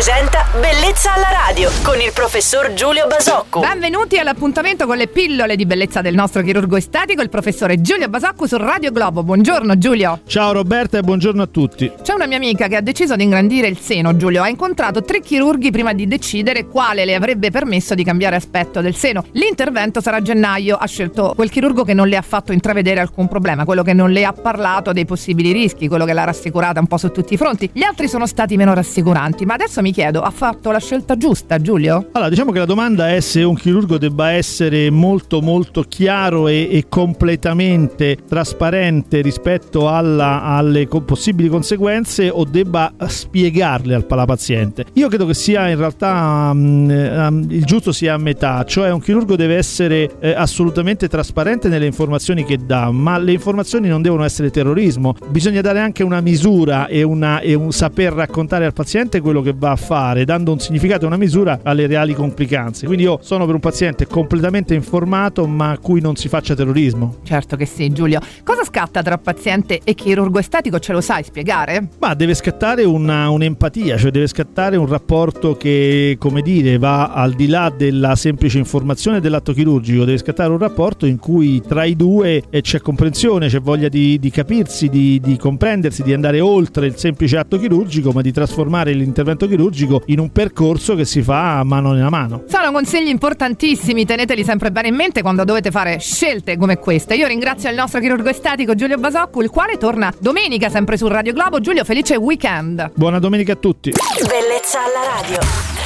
presenta Bellezza alla radio con il professor Giulio Basocco. Benvenuti all'appuntamento con le pillole di bellezza del nostro chirurgo estetico, il professore Giulio Basocco su Radio Globo. Buongiorno Giulio. Ciao Roberta e buongiorno a tutti. C'è una mia amica che ha deciso di ingrandire il seno, Giulio. Ha incontrato tre chirurghi prima di decidere quale le avrebbe permesso di cambiare aspetto del seno. L'intervento sarà a gennaio. Ha scelto quel chirurgo che non le ha fatto intravedere alcun problema, quello che non le ha parlato dei possibili rischi, quello che l'ha rassicurata un po' su tutti i fronti. Gli altri sono stati meno rassicuranti, ma adesso mi chiedo, ha fatto la scelta giusta, Giulio? Allora, diciamo che la domanda è se un chirurgo debba essere molto molto chiaro e, e completamente trasparente rispetto alla, alle co- possibili conseguenze o debba spiegarle al, paziente. Io credo che sia in realtà um, il giusto sia a metà, cioè un chirurgo deve essere eh, assolutamente trasparente nelle informazioni che dà, ma le informazioni non devono essere terrorismo, bisogna dare anche una misura e, una, e un saper raccontare al paziente quello che va fare, dando un significato e una misura alle reali complicanze. Quindi io sono per un paziente completamente informato, ma a cui non si faccia terrorismo. Certo che sì, Giulio. Cosa scatta tra paziente e chirurgo estetico? Ce lo sai spiegare? Ma deve scattare una, un'empatia, cioè deve scattare un rapporto che, come dire, va al di là della semplice informazione dell'atto chirurgico, deve scattare un rapporto in cui tra i due eh, c'è comprensione, c'è voglia di, di capirsi, di, di comprendersi, di andare oltre il semplice atto chirurgico, ma di trasformare l'intervento chirurgico in un percorso che si fa a mano nella mano. Sono consigli importantissimi, teneteli sempre bene in mente quando dovete fare scelte come queste. Io ringrazio il nostro chirurgo estetico Giulio Basocco, il quale torna domenica sempre su Radio Globo. Giulio, felice weekend. Buona domenica a tutti. Bellezza alla radio.